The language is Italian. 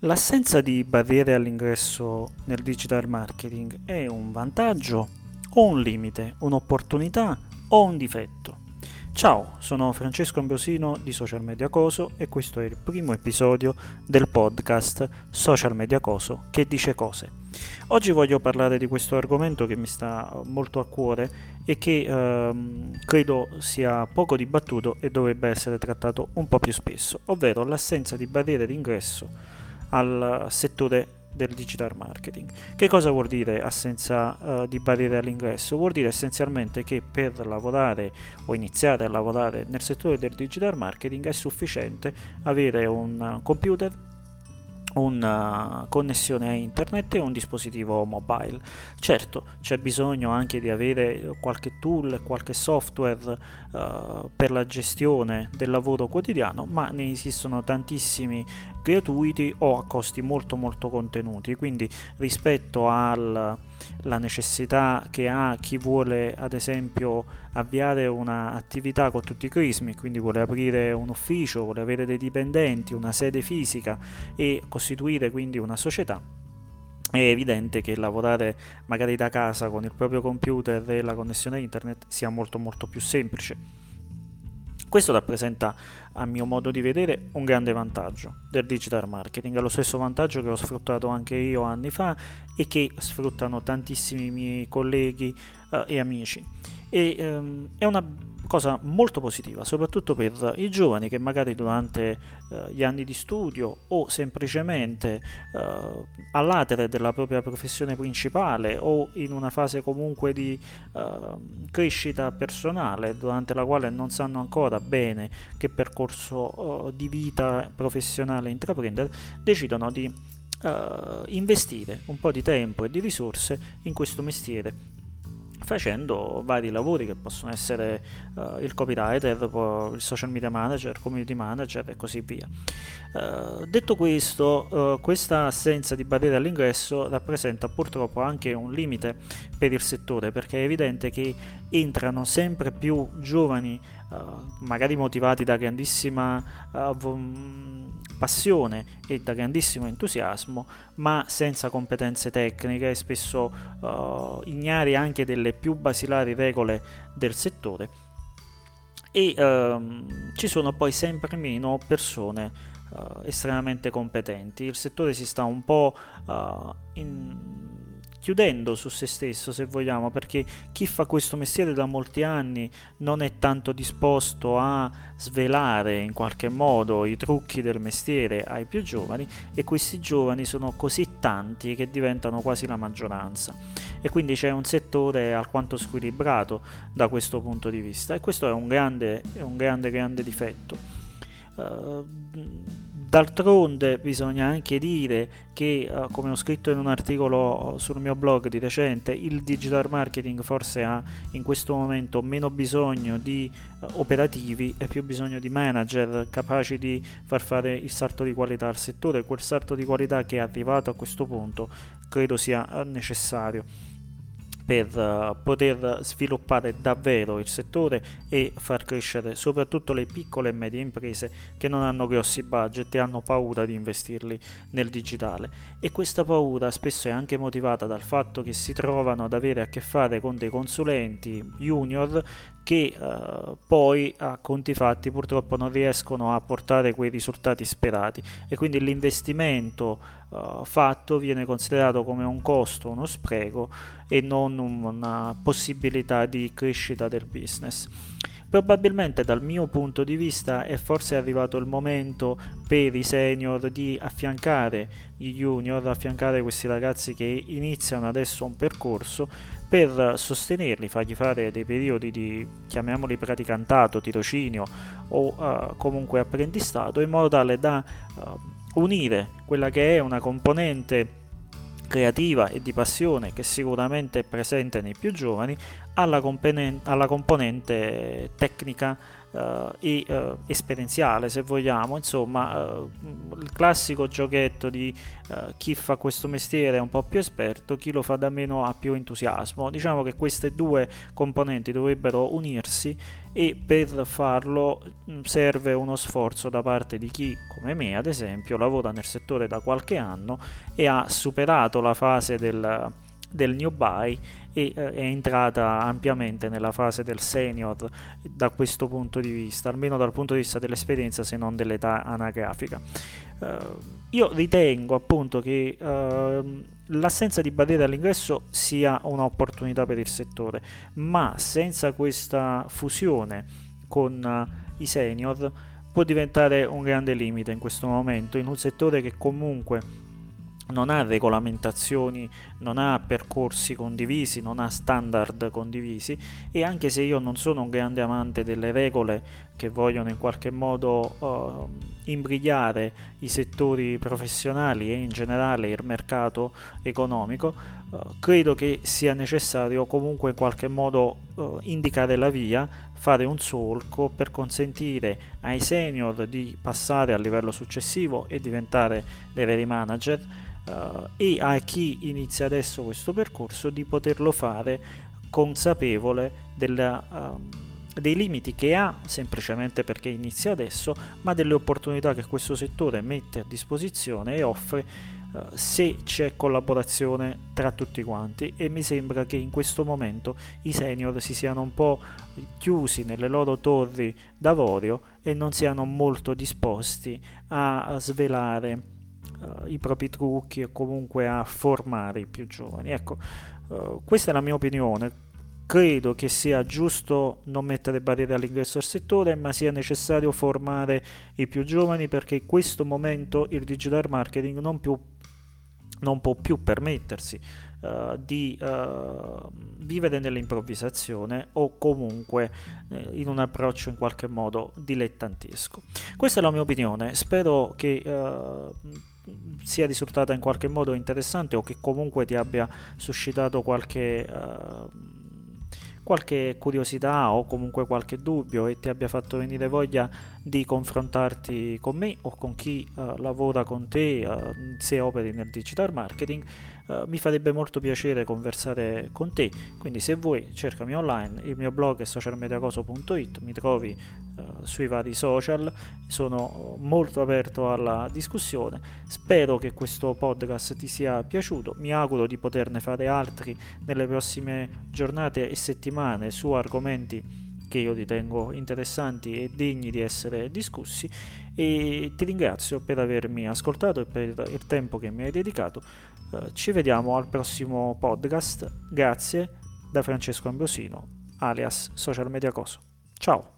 L'assenza di barriere all'ingresso nel digital marketing è un vantaggio o un limite, un'opportunità o un difetto? Ciao, sono Francesco Ambrosino di Social Media Coso e questo è il primo episodio del podcast Social Media Coso che dice cose. Oggi voglio parlare di questo argomento che mi sta molto a cuore e che ehm, credo sia poco dibattuto e dovrebbe essere trattato un po' più spesso, ovvero l'assenza di barriere d'ingresso al settore del digital marketing. Che cosa vuol dire assenza uh, di barriere all'ingresso? Vuol dire essenzialmente che per lavorare o iniziare a lavorare nel settore del digital marketing è sufficiente avere un computer una connessione a internet e un dispositivo mobile. Certo, c'è bisogno anche di avere qualche tool, qualche software uh, per la gestione del lavoro quotidiano, ma ne esistono tantissimi gratuiti o a costi molto molto contenuti, quindi rispetto alla necessità che ha chi vuole ad esempio avviare un'attività con tutti i crismi, quindi vuole aprire un ufficio, vuole avere dei dipendenti, una sede fisica e costituire quindi una società, è evidente che lavorare magari da casa con il proprio computer e la connessione internet sia molto molto più semplice. Questo rappresenta, a mio modo di vedere, un grande vantaggio del digital marketing, è lo stesso vantaggio che ho sfruttato anche io anni fa e che sfruttano tantissimi miei colleghi eh, e amici. E, ehm, è una cosa molto positiva, soprattutto per i giovani che magari durante eh, gli anni di studio o semplicemente eh, all'atere della propria professione principale o in una fase comunque di eh, crescita personale durante la quale non sanno ancora bene che percorso eh, di vita professionale intraprendere, decidono di Uh, investire un po' di tempo e di risorse in questo mestiere facendo vari lavori che possono essere uh, il copywriter, il social media manager, community manager e così via. Uh, detto questo, uh, questa assenza di barriere all'ingresso rappresenta purtroppo anche un limite per il settore perché è evidente che entrano sempre più giovani, magari motivati da grandissima passione e da grandissimo entusiasmo, ma senza competenze tecniche spesso uh, ignari anche delle più basilari regole del settore. E uh, ci sono poi sempre meno persone uh, estremamente competenti. Il settore si sta un po' in chiudendo su se stesso, se vogliamo, perché chi fa questo mestiere da molti anni non è tanto disposto a svelare in qualche modo i trucchi del mestiere ai più giovani e questi giovani sono così tanti che diventano quasi la maggioranza e quindi c'è un settore alquanto squilibrato da questo punto di vista e questo è un grande, è un grande, grande difetto. Uh, D'altronde bisogna anche dire che, uh, come ho scritto in un articolo sul mio blog di recente, il digital marketing forse ha in questo momento meno bisogno di uh, operativi e più bisogno di manager capaci di far fare il salto di qualità al settore. Quel salto di qualità che è arrivato a questo punto credo sia necessario per uh, poter sviluppare davvero il settore e far crescere soprattutto le piccole e medie imprese che non hanno grossi budget e hanno paura di investirli nel digitale. E questa paura spesso è anche motivata dal fatto che si trovano ad avere a che fare con dei consulenti junior che uh, poi a conti fatti purtroppo non riescono a portare quei risultati sperati e quindi l'investimento uh, fatto viene considerato come un costo, uno spreco e non una possibilità di crescita del business. Probabilmente dal mio punto di vista è forse arrivato il momento per i senior di affiancare i junior, affiancare questi ragazzi che iniziano adesso un percorso per sostenerli, fargli fare dei periodi di, chiamiamoli praticantato, tirocinio o uh, comunque apprendistato, in modo tale da uh, unire quella che è una componente creativa e di passione che sicuramente è presente nei più giovani alla, componente, alla componente tecnica uh, e uh, esperienziale se vogliamo. Insomma uh, il classico giochetto di chi fa questo mestiere è un po' più esperto chi lo fa da meno ha più entusiasmo. Diciamo che queste due componenti dovrebbero unirsi e per farlo mm, serve uno sforzo da parte di chi come me ad esempio lavora nel settore da qualche anno e ha superato la fase del, del new buy e eh, è entrata ampiamente nella fase del senior da questo punto di vista, almeno dal punto di vista dell'esperienza se non dell'età anagrafica. Uh, io ritengo appunto che uh, l'assenza di barriere all'ingresso sia un'opportunità per il settore, ma senza questa fusione con uh, i senior può diventare un grande limite in questo momento in un settore che comunque non ha regolamentazioni, non ha percorsi condivisi, non ha standard condivisi e anche se io non sono un grande amante delle regole che vogliono in qualche modo uh, imbrigliare i settori professionali e in generale il mercato economico, uh, credo che sia necessario comunque in qualche modo uh, indicare la via, fare un solco per consentire ai senior di passare al livello successivo e diventare dei veri manager e a chi inizia adesso questo percorso di poterlo fare consapevole della, uh, dei limiti che ha semplicemente perché inizia adesso, ma delle opportunità che questo settore mette a disposizione e offre uh, se c'è collaborazione tra tutti quanti e mi sembra che in questo momento i senior si siano un po' chiusi nelle loro torri d'avorio e non siano molto disposti a svelare uh, i propri trucchi e comunque a formare i più giovani. Ecco, uh, questa è la mia opinione. Credo che sia giusto non mettere barriere all'ingresso al settore, ma sia necessario formare i più giovani perché in questo momento il digital marketing non, più, non può più permettersi Uh, di uh, vivere nell'improvvisazione o comunque uh, in un approccio in qualche modo dilettantesco. Questa è la mia opinione, spero che sia risultata in qualche modo interessante o che comunque ti abbia suscitato qualche, qualche curiosità o comunque qualche dubbio e ti abbia fatto venire voglia di confrontarti con me o con chi uh, lavora con te uh, se operi nel digital marketing Uh, mi farebbe molto piacere conversare con te. Quindi se vuoi cercami online. Il mio blog è socialmediacoso.it mi trovi uh, sui vari social. Sono molto aperto alla discussione. Spero che questo podcast ti sia piaciuto. Mi auguro di poterne fare altri nelle prossime giornate e settimane su argomenti che io ritengo interessanti e degni di essere discussi. E ti ringrazio per avermi ascoltato e per il tempo che mi hai dedicato. Uh, ci vediamo al prossimo podcast. Grazie da Francesco Ambrosino, alias Social Media Coso. Ciao!